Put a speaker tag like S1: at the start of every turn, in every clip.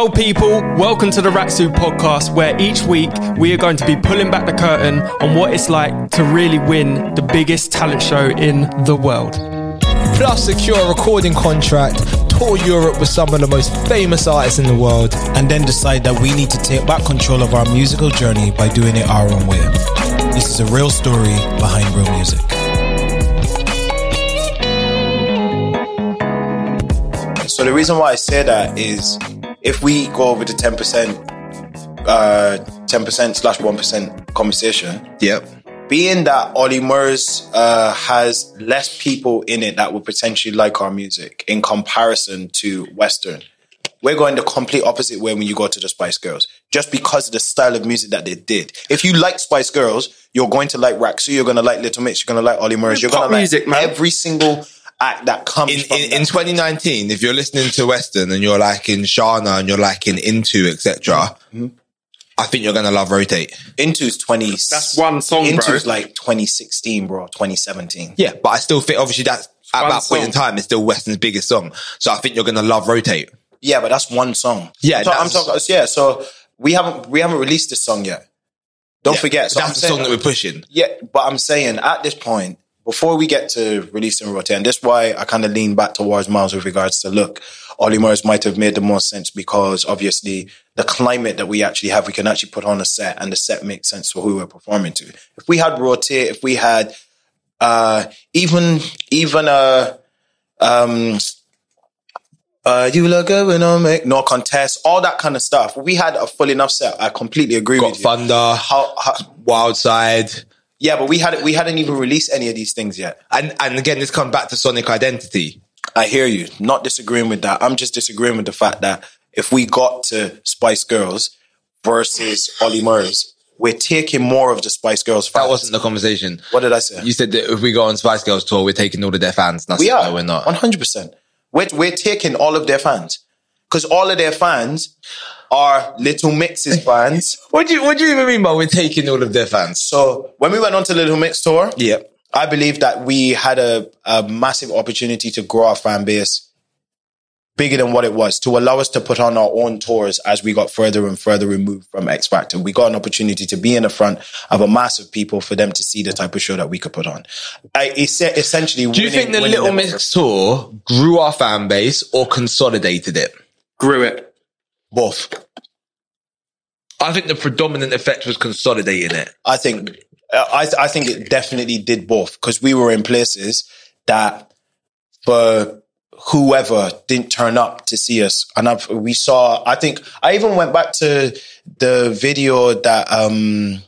S1: Yo, people, welcome to the Rak-Su podcast, where each week we are going to be pulling back the curtain on what it's like to really win the biggest talent show in the world.
S2: Plus, secure a recording contract, tour Europe with some of the most famous artists in the world,
S3: and then decide that we need to take back control of our musical journey by doing it our own way. This is a real story behind real music.
S4: So the reason why I say that is if we go over the 10%, uh, 10% slash 1% conversation.
S5: Yep.
S4: Being that Ollie Murs uh, has less people in it that would potentially like our music in comparison to Western, we're going the complete opposite way when you go to the Spice Girls, just because of the style of music that they did. If you like Spice Girls, you're going to like Rak-Su, you're going to like Little Mix, you're going to like Ollie Murs, you're going to like
S1: music, man.
S4: every single act that comes
S5: In,
S4: from
S5: in,
S4: that.
S5: in 2019, if you're listening to Western and you're liking Shana and you're liking Into, etc., mm-hmm. I think you're gonna love Rotate.
S4: Into's 20.
S1: That's one song, bro.
S4: Into's like 2016, bro, 2017.
S5: Yeah, but I still think obviously that's at
S1: one
S5: that point in time it's still Western's biggest song. So I think you're gonna love Rotate.
S4: Yeah, but that's one song.
S5: Yeah,
S4: I'm, talking- I'm talking. Yeah, so we haven't we haven't released this song yet. Don't
S5: Yeah,
S4: forget. So
S5: that's
S4: I'm
S5: the
S4: saying,
S5: song that we're pushing.
S4: Yeah, but I'm saying at this point, before we get to releasing Rotate, and this is why I kind of lean back towards Myles with regards to look, Ollie Murs might have made the most sense because obviously the climate that we actually have, we can actually put on a set and the set makes sense for who we're performing to. If we had Rotate, if we had uh even even a um uh, you look good when I make no contest, all that kind of stuff. We had a full enough set. I completely agree
S5: Got
S4: with you.
S5: Thunder,
S4: How, how,
S5: Wild Side.
S4: Yeah, but we had we hadn't even released any of these things yet.
S5: And and again, this comes back to Sonic Identity.
S4: I hear you. Not disagreeing with that. I'm just disagreeing with the fact that if we got to Spice Girls versus Ollie Murs, we're taking more of the Spice Girls fans.
S5: That wasn't the conversation.
S4: What did I say?
S5: You said that if we go on Spice Girls tour, we're taking all of their fans. That's
S4: we
S5: no,
S4: are.
S5: we're not.
S4: 100%. We're, we're taking all of their fans. Because all of their fans are Little Mix's fans.
S5: What do you What do you even mean by we're taking all of their fans?
S4: So when we went on to Little Mix tour,
S5: Yep.
S4: I believe that we had a, a massive opportunity to grow our fan base bigger than what it was to allow us to put on our own tours as we got further and further removed from X Factor. We got an opportunity to be in the front of a mass of people for them to see the type of show that we could put on. I, es- essentially,
S5: Do you think the Little Mix tour grew our fan base or consolidated it?
S1: Grew it.
S4: Both?
S5: I think the predominant effect was consolidating it.
S4: I think I I think it definitely did both because we were in places that for whoever didn't turn up to see us, and I've, we saw. I think I even went back to the video that um.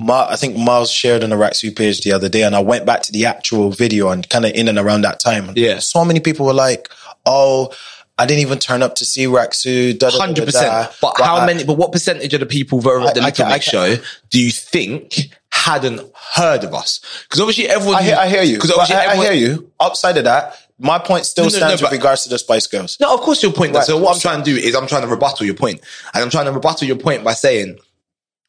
S4: I think Myles shared on the Rak-Su page the other day, and I went back to the actual video and kind of in and around that time.
S5: Yeah.
S4: so many people were like, "Oh, I didn't even turn up to see Rak-Su." da, da, da, da,
S5: Hundred
S4: da."
S5: percent. But how
S4: I-
S5: many? But what percentage of the people that were at the
S4: I-
S5: Little
S4: I
S5: Mix show do you think hadn't heard of us? Because obviously everyone.
S4: I hear, I hear you.
S5: Because obviously
S4: I, I hear you. Outside of that, my point still
S5: No, no, no,
S4: stands
S5: but-
S4: with regards to the Spice Girls.
S5: No, of course your point.
S4: Right.
S5: So what I'm trying to do is I'm trying to rebuttal your point, and I'm trying to rebuttal your point by saying,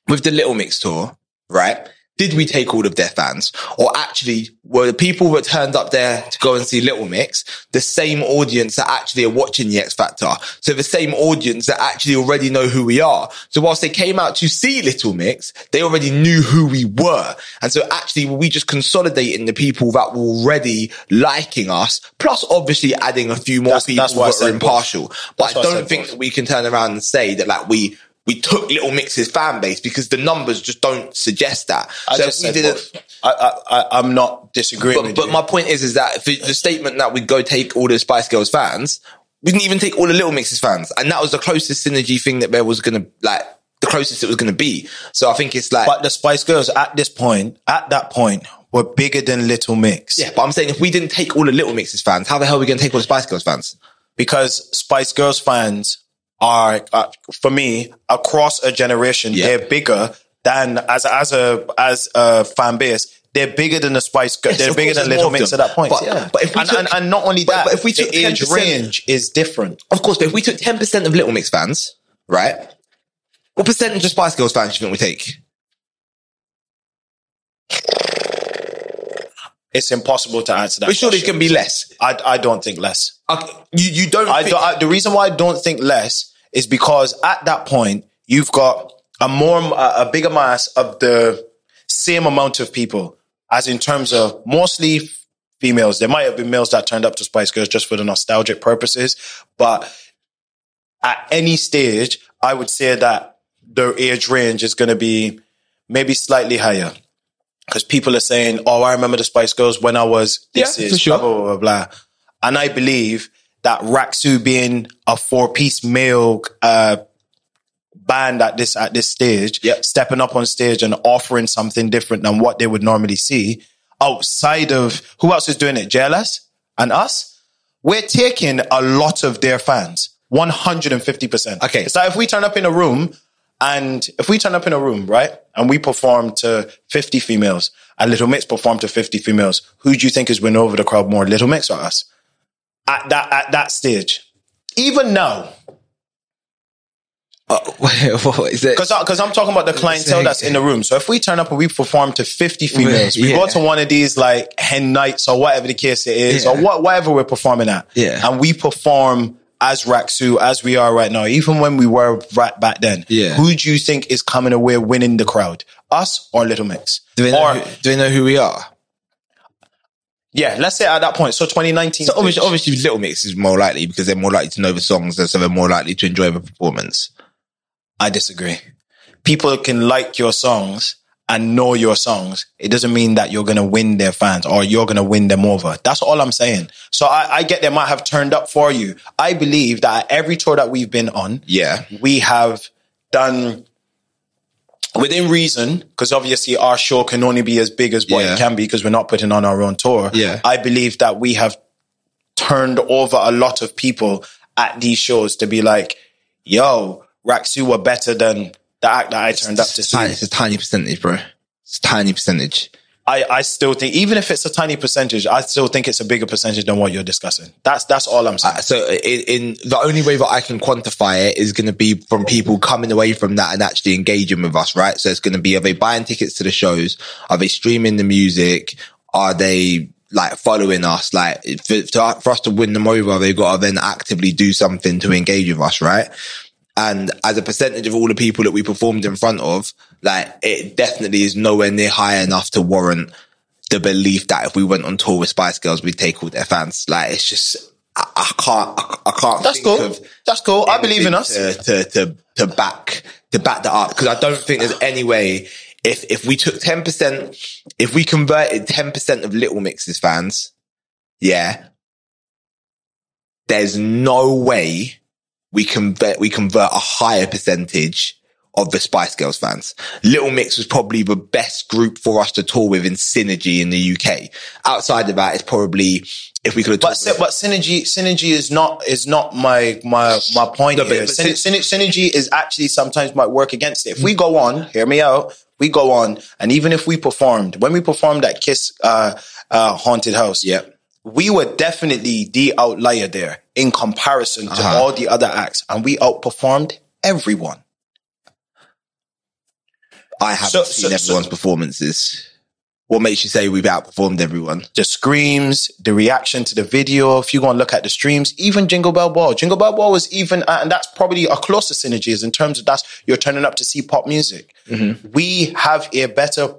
S5: with the Little Mix tour, right? Did we take all of their fans, or actually were the people that turned up there to go and see Little Mix the same audience that actually are watching the X Factor? So the same audience that actually already know who we are. So whilst they came out to see Little Mix, they already knew who we were, and so actually were we just consolidating the people that were already liking us, plus obviously adding a few more
S4: That's-
S5: people
S4: that's
S5: that are impartial. But I don't think that we can turn around and say that like we we took Little Mix's fan base because the numbers just don't suggest that.
S4: I
S5: so
S4: just
S5: we didn't.
S4: both. I, I, I'm not disagreeing
S5: But,
S4: with
S5: but my point is, is that if the statement that we go take all the Spice Girls fans, we didn't even take all the Little Mix's fans, and that was the closest synergy thing that there was gonna like the closest it was gonna be. So I think it's like.
S4: but the Spice Girls at this point, at that point, were bigger than Little Mix.
S5: yeah, but I'm saying if we didn't take all the Little Mix's fans, how the hell are we going to take all the Spice Girls fans?
S4: Because Spice Girls fans are, uh, for me, across a generation,
S5: Yeah.
S4: they're bigger than as as a as a fan base. They're bigger than the Spice Girls.
S5: Yes,
S4: they're bigger than Little Mix at that point.
S5: But-
S4: yeah.
S5: but if we
S4: and,
S5: took-
S4: and, and not only that,
S5: but if we took
S4: the age range is different.
S5: Of course, but if we took 10% of Little Mix fans, right? What percentage of Spice Girls fans do you think we take?
S4: It's impossible to answer that.
S5: But surely it can be less.
S4: I, I don't think less.
S5: Uh, you, you don't
S4: I
S5: think,
S4: don't, I, the reason why I don't think less is because at that point you've got a more a, a bigger mass of the same amount of people as in terms of mostly females. There might have been males that turned up to Spice Girls just for the nostalgic purposes, but at any stage, I would say that the age range is going to be maybe slightly higher. Because people are saying, "Oh, I remember the Spice Girls when I was this
S2: Yeah,
S4: is
S2: sure.
S4: blah, blah blah blah," and I believe that Rak-Su being a four piece male uh, band at this at this stage,
S5: Yep.
S4: stepping up on stage and offering something different than what they would normally see outside of who else is doing it? JLS and us. We're taking a lot of their fans, one hundred and fifty percent.
S5: Okay.
S4: it's like if we turn up in a room. And if we turn up in a room, right, and we perform to 50 females and Little Mix perform to 50 females, who do you think is winning over the crowd more, Little Mix or us? At that, at that stage. Even now,
S5: Uh, what is it?
S4: Because because I'm talking about the clientele that's in the room. So if we turn up and we perform to 50 females, we go to one of these like hen nights or whatever the case it is,
S5: Yeah.
S4: or what whatever we're performing at,
S5: Yeah.
S4: and we perform as Rak-Su as we are right now, even when we were right back then.
S5: Yeah.
S4: Who do you think is coming away winning the crowd, us or Little Mix?
S5: Do they, know
S4: or
S5: who, do they know who we are?
S4: yeah, let's say at that point. So 2019.
S5: So obviously, obviously, Little Mix is more likely because they're more likely to know the songs, and so they're more likely to enjoy the performance.
S4: I disagree. People can like your songs and know your songs. It doesn't mean that you're going to win their fans or you're going to win them over. That's all I'm saying. So I, I get they might have turned up for you. I believe that every tour that we've been on,
S5: Yeah,
S4: we have done within reason, because obviously our show can only be as big as what
S5: Yeah.
S4: it can be because we're not putting on our own tour.
S5: Yeah.
S4: I believe that we have turned over a lot of people at these shows to be like, yo, Rak-Su were better than the act that I turned up to see.
S5: It's a tiny percentage, bro. It's a tiny percentage.
S4: I, I still think, even if it's a tiny percentage, I still think it's a bigger percentage than what you're discussing. That's that's all I'm saying.
S5: Uh, so in, in the only way that I can quantify it is going to be from people coming away from that and actually engaging with us, right? So it's going to be, are they buying tickets to the shows? Are they streaming the music? Are they like following us? Like for, for us to win them over, they've got to then actively do something to engage with us, right? And as a percentage of all the people that we performed in front of, like it definitely is nowhere near high enough to warrant the belief that if we went on tour with Spice Girls, we'd take all their fans. Like it's just, I, I can't, I, I can't.
S4: That's
S5: think
S4: cool.
S5: of
S4: That's cool. I believe in us.
S5: to to to, to back to back that up because I don't think there's any way if if we took ten percent, if we converted ten percent of Little Mix's fans, yeah, there's no way we convert we convert a higher percentage of the Spice Girls fans. Little Mix was probably the best group for us to tour with in Synergy in the UK. Outside of that, it's probably if we could have
S4: But but synergy synergy is not is not my my my point
S5: No,
S4: here.
S5: but
S4: Syn-
S5: syn-
S4: syn- synergy is actually sometimes might work against it. If we go on, hear me out. We go on, and even if we performed when we performed at Kiss uh, uh, Haunted House,
S5: Yep.
S4: we were definitely the outlier there in comparison to
S5: Uh-huh.
S4: all the other acts, and we outperformed everyone.
S5: I haven't
S4: So-
S5: seen
S4: so-
S5: everyone's performances. What makes you say we've outperformed everyone?
S4: the screams, the reaction to the video. If you go and look at the streams, even Jingle Bell Ball, Jingle Bell Ball was even, uh, and that's probably our closest synergies in terms of that's you're turning up to see pop music. We have a better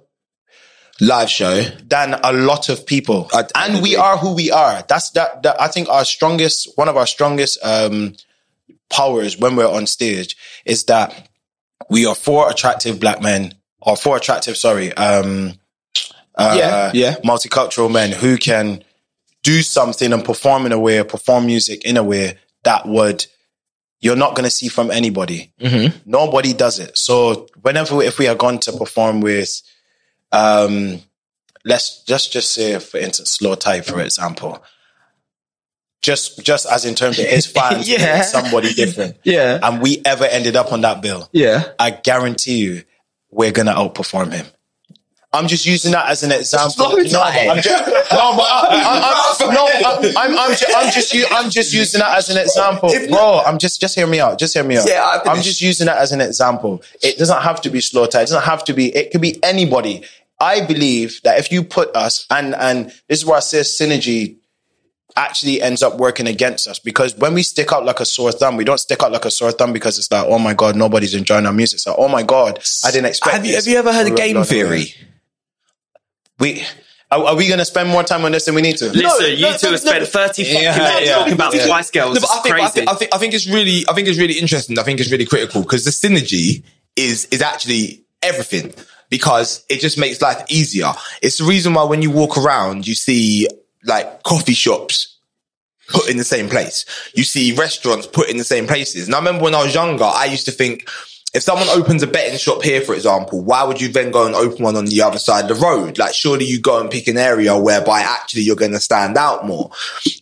S5: Live show.
S4: than a lot of people,
S5: I- I
S4: and we are who we are. That's that, that. I think our strongest, one of our strongest um, powers when we're on stage is that we are four attractive black men, or four attractive, sorry, um, uh,
S5: Yeah, yeah.
S4: multicultural men who can do something and perform in a way, perform music in a way that would you're not going to see from anybody. Nobody does it. So whenever if we are going to perform with, um, let's just just say for instance, Slowthai for example. Just just as in terms of his fans,
S5: Yeah.
S4: somebody different,
S5: Yeah.
S4: and we ever ended up on that bill,
S5: Yeah.
S4: I guarantee you, we're gonna outperform him. I'm just using that as an example. No. I'm just, no, but I, I, no, I'm, I'm, I'm, ju- I'm just, I'm just using that as an example, bro. I'm just, just hear me out. Just hear me out.
S5: Yeah,
S4: I'm just using that as an example. It doesn't have to be Slowthai. It doesn't have to be. It could be anybody. I believe that if you put us and and this is where I say synergy actually ends up working against us because when we stick out like a sore thumb, we don't stick out like a sore thumb because it's like, oh my god, nobody's enjoying our music. So, oh my god, I didn't expect.
S5: Have you, have you ever heard of
S4: Blah, blah,
S5: game
S4: blah, blah.
S5: theory?
S4: We are, are we going to spend more time on this than we need to?
S1: Listen,
S5: No,
S1: you
S5: no,
S1: two
S5: no,
S1: have spent
S5: no.
S1: 30 fucking
S4: Yeah,
S1: minutes
S4: yeah.
S1: talking about
S4: Yeah.
S1: Spice Girls.
S5: No, but I
S1: it's
S5: think, I think, I think, I think it's really, I think it's really interesting. I think it's really critical because the synergy is, is actually everything because it just makes life easier. It's the reason why when you walk around, you see like coffee shops put in the same place. You see restaurants put in the same places. And I remember when I was younger, I used to think, if someone opens a betting shop here, for example, why would you then go and open one on the other side of the road? Like, surely you go and pick an area whereby actually you're going to stand out more.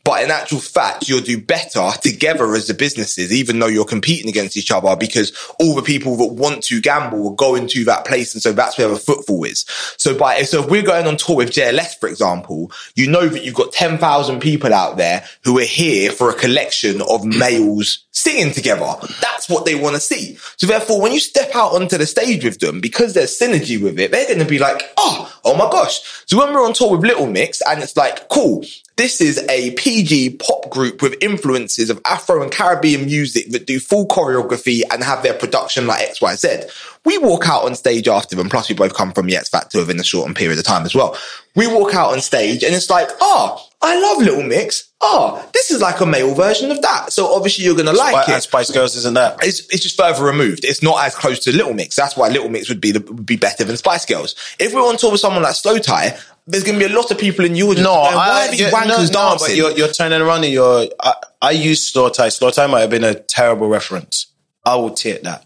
S5: But in actual fact, you'll do better together as the businesses, even though you're competing against each other because all the people that want to gamble will go into that place. And so that's where the footfall is. So by, so if we're going on tour with JLS, for example, you know that you've got 10,000 people out there who are here for a collection of males singing together. That's what they want to see. So therefore, when you step out onto the stage with them, because there's synergy with it, they're going to be like, oh, oh my gosh. So when we're on tour with Little Mix and it's like, cool, this is a PG pop group with influences of Afro and Caribbean music that do full choreography and have their production like XYZ. We walk out on stage after them, plus we both come from the X Factor within a short period of time as well. We walk out on stage and it's like, oh, I love Little Mix. Oh, this is like a male version of that. So obviously you're going to like
S4: But
S5: it
S4: Spice Girls isn't that?
S5: it's, it's just further removed. It's not as close to Little Mix. That's why Little Mix would be the, would be better than Spice Girls. If we're on tour with someone like Slowthai, there's going to be a lot of people in audience.
S4: No,
S5: going, why
S4: I,
S5: are these
S4: yeah,
S5: wankers
S4: no, no,
S5: dancing?
S4: but you're, you're turning around and you're. I, I use Slowthai. Slow Tie might have been a terrible reference. I will take that.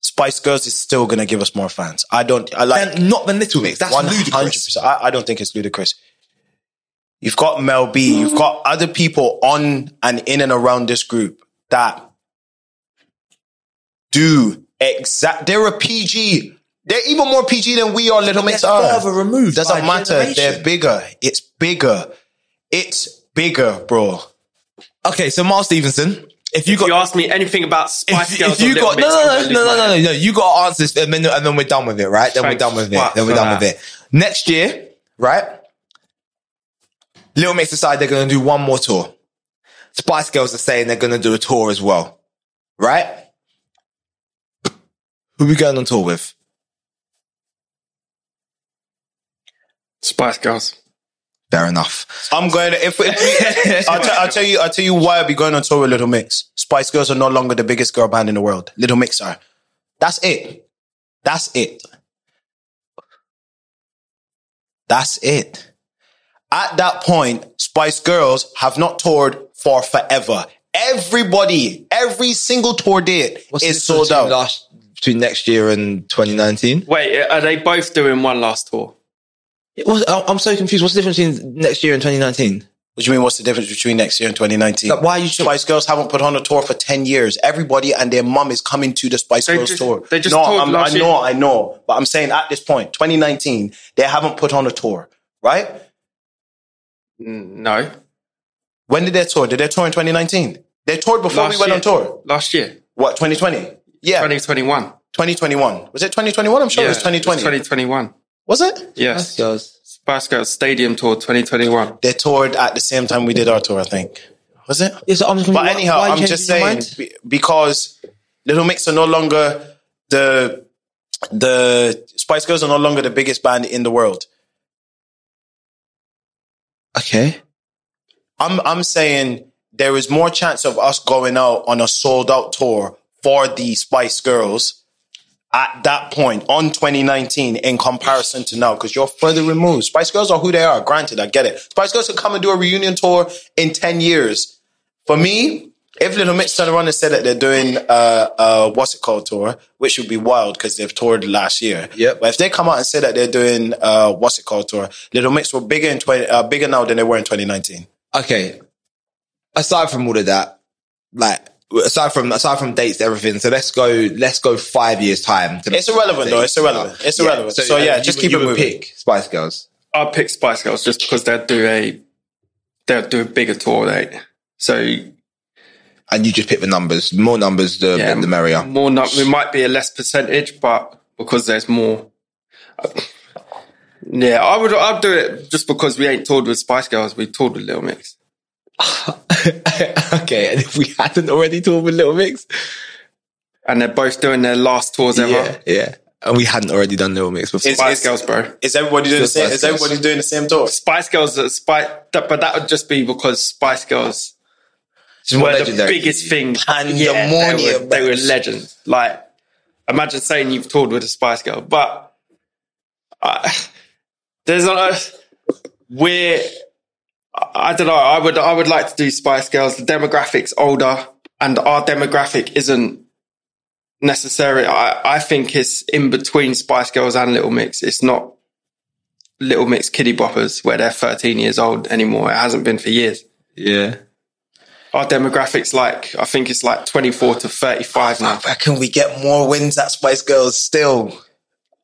S4: Spice Girls is still going to give us more fans. I don't. I like
S5: And not the Little Mix. That's
S4: one hundred
S5: ludicrous.
S4: percent. I I don't think it's ludicrous. You've got Mel B. You've mm. got other people on and in and around this group that do exact. They're a PG. They're even more PG than we are. Little Mix
S5: They're
S4: are.
S5: further removed
S4: Doesn't
S5: by a
S4: matter. They're bigger. It's bigger. It's bigger, bro.
S5: Okay, so Mark Stevenson, if you
S1: if
S5: got
S1: you ask me anything about Spice
S5: if,
S1: Girls,
S5: if you got
S1: Mix,
S5: no no no no no no no you got to answer this and then, and then we're done with it right then we're done with it then we're done
S1: that.
S5: with it next year right Little Mix decide they're going to do one more tour Spice Girls are saying they're going to do a tour as well right who we going on tour with
S1: Spice Girls.
S5: fair enough
S4: I'm going to, if, if I'll, t- I'll tell you, I'll tell you why I'll be going on tour with Little Mix. Spice Girls are no longer the biggest girl band in the world. Little Mix are. That's it. That's it. That's it. At that point, Spice Girls have not toured for forever. Everybody, every single tour date is sold out.
S5: last between next year and 2019
S1: Wait, are they both doing one last tour?
S5: it was, I'm so confused what's the difference between next year and 2019
S4: What do you mean? What's the difference between next year and 2019?
S5: Like, why are you so-
S4: Spice Girls haven't put on a tour for 10 years. Everybody and their mum is coming to the Spice
S1: They
S4: Girls
S1: just-
S4: tour.
S1: they just
S4: no,
S1: toured
S4: I'm- I know, I know. But I'm saying at this point, 2019, they haven't put on a tour, right?
S1: N- No,
S4: When did they tour? Did they tour in 2019? They toured before
S1: last
S4: we went
S1: year.
S4: on tour.
S1: Last year,
S4: What, 2020? Yeah,
S1: 2021.
S4: 2021. Was it 2021? I'm sure it was 2020.
S1: 2021.
S4: Was it?
S1: Yes.
S5: Girls
S1: Spice Girls Stadium Tour 2021.
S4: They toured at the same time we did our tour, I think. Was it?
S5: yeah, so I'm just
S4: But anyhow, I'm just saying be- because Little Mix are no longer the the Spice Girls are no longer the biggest band in the world.
S5: Okay
S4: I'm I'm saying there is more chance of us going out on a sold out tour for the Spice Girls at that point on 2019 in comparison to now because you're further removed. Spice Girls are who they are. Granted, I get it. Spice Girls could come and do a reunion tour in 10 years. For me, if Little Mix turn around and said that they're doing uh uh what's it called tour, which would be wild because they've toured last year.
S5: Yep.
S4: But if they come out and say that they're doing uh what's it called tour, Little Mix were bigger in 20 uh, bigger now than they were in 2019.
S5: okay, aside from all of that, like aside from aside from dates, everything. So let's go. Let's go five years time. To
S4: It's irrelevant, though. It's irrelevant. It's irrelevant. So, yeah,
S5: you
S4: just
S5: would-
S4: keep
S5: you
S4: it moving.
S5: Pick Spice Girls.
S1: I'll pick Spice Girls just because they'll do a they'll do a bigger tour date. So
S5: And you just pick the numbers. More numbers, the
S1: yeah,
S5: the merrier.
S1: More, nu- it might be a less percentage, but because there's more. Uh, yeah, I would. I'd do it just because we ain't toured with Spice Girls. We toured with Little Mix.
S5: okay, and if we hadn't already toured with Little Mix,
S1: And they're both doing their last tours ever.
S5: yeah, yeah, and we hadn't already done Little Mix before.
S4: It's-
S1: Spice Girls, bro.
S4: Is everybody doing the same?
S5: Spice
S4: Is
S5: Girls.
S4: everybody doing the same tour?
S1: Spice Girls, are Spice, but that would just be because Spice Girls
S5: It's
S1: were the biggest thing.
S5: Pandemonium,
S1: they were, they were legends. Like, imagine saying you've toured with a Spice Girl, but uh, there's a we're. I don't know. I would. I would like to do Spice Girls. The demographic's older, and our demographic isn't necessary. I, I think it's in between Spice Girls and Little Mix. It's not Little Mix kiddie boppers where they're 13 years old anymore. It hasn't been for years.
S5: Yeah.
S1: Our demographic's like, I think it's like 24 to 35 now.
S4: I reckon we get more wins at Spice Girls still.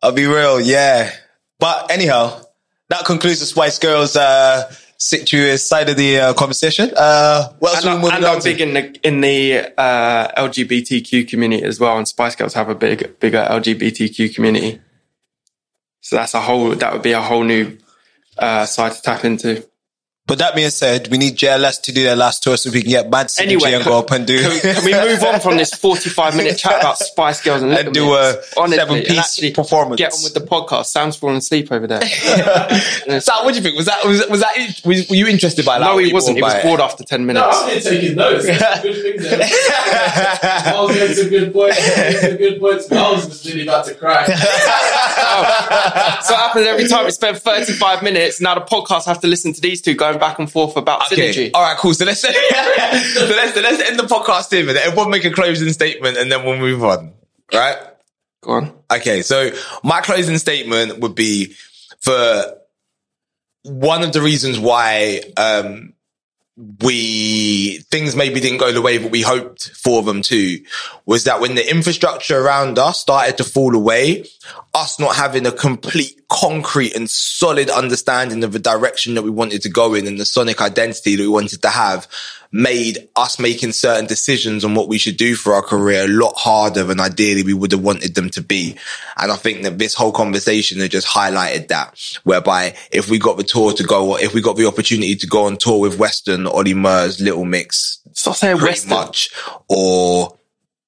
S4: I'll be real, yeah. But anyhow, that concludes the Spice Girls uh situous side of the uh, conversation. Uh what else
S1: And, I, and I'm big in the in the uh, LGBTQ community as well, and Spice Girls have a big bigger LGBTQ community. So that's a whole that would be a whole new uh, side to tap into.
S4: But that being said, we need JLS to do their last tour so we can get Mad Synergy
S1: Anyway,
S4: and go up and do
S1: Can, can we move on from this 45 minute chat about Spice Girls and,
S4: and do a
S1: Honestly, seven-piece
S4: performance.
S1: Get on with the podcast. Sam's falling asleep over there.
S5: Sam, what do you think? Was that was, was that was, were you interested by that?
S1: no,
S5: Or
S1: he wasn't. He was
S5: by it?
S1: bored after 10 minutes. No.
S6: I'm here taking notes. That's a good thing there. I was getting some good points. getting Some good points. I was just nearly about to cry.
S1: so it happens every time we spend 35 minutes. Now the podcast have to listen to these two going back and forth about
S5: Okay.
S1: synergy.
S5: All right, cool. So let's so let's let's end the podcast here, everyone make a closing statement, and then we'll move on. Right?
S1: Go on.
S5: Okay. So my closing statement would be for one of the reasons why um we things maybe didn't go the way that we hoped for them to was that when the infrastructure around us started to fall away, us not having a complete concrete and solid understanding of the direction that we wanted to go in and the sonic identity that we wanted to have made us making certain decisions on what we should do for our career a lot harder than ideally we would have wanted them to be. And I think that this whole conversation has just highlighted that, whereby if we got the tour to go, or if we got the opportunity to go on tour with Western, Ollie Murs, Little Mix,
S1: Stop saying Western.
S5: much, or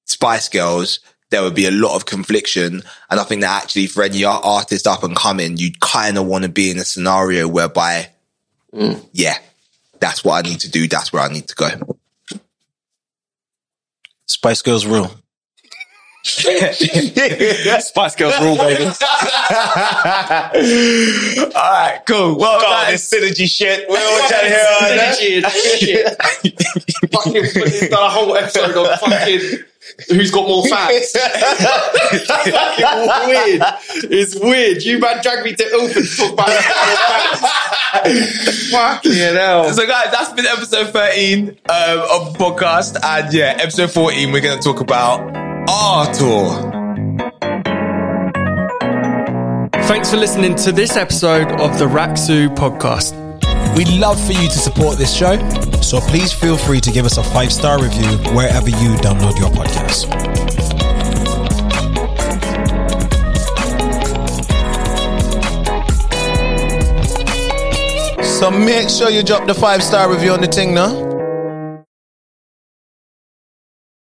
S5: Spice Girls, there would be a lot of confliction. And I think that actually for any artist up and coming, you'd kind of want to be in a scenario whereby, mm. yeah, that's what I need to do. That's where I need to go.
S4: Spice Girls rule.
S1: Spice Girls rule, baby.
S5: All right, cool. Well,
S4: God, this synergy shit. We're all trying to hear all.
S1: Synergy shit. fucking, we've done a whole episode on fucking who's got more fans. It's fucking weird. It's weird. You man dragged me to Ilford to talk about who's got more fans. Fucking hell.
S5: So, guys, that's been episode 13 um, of the podcast. And yeah, episode 14, we're going to talk about our tour.
S1: Thanks for listening to this episode of the Rak-Su podcast.
S2: We'd love for you to support this show.
S3: So please feel free to give us a five star review wherever you download your podcast.
S4: So make sure you drop the five star review on the thing now.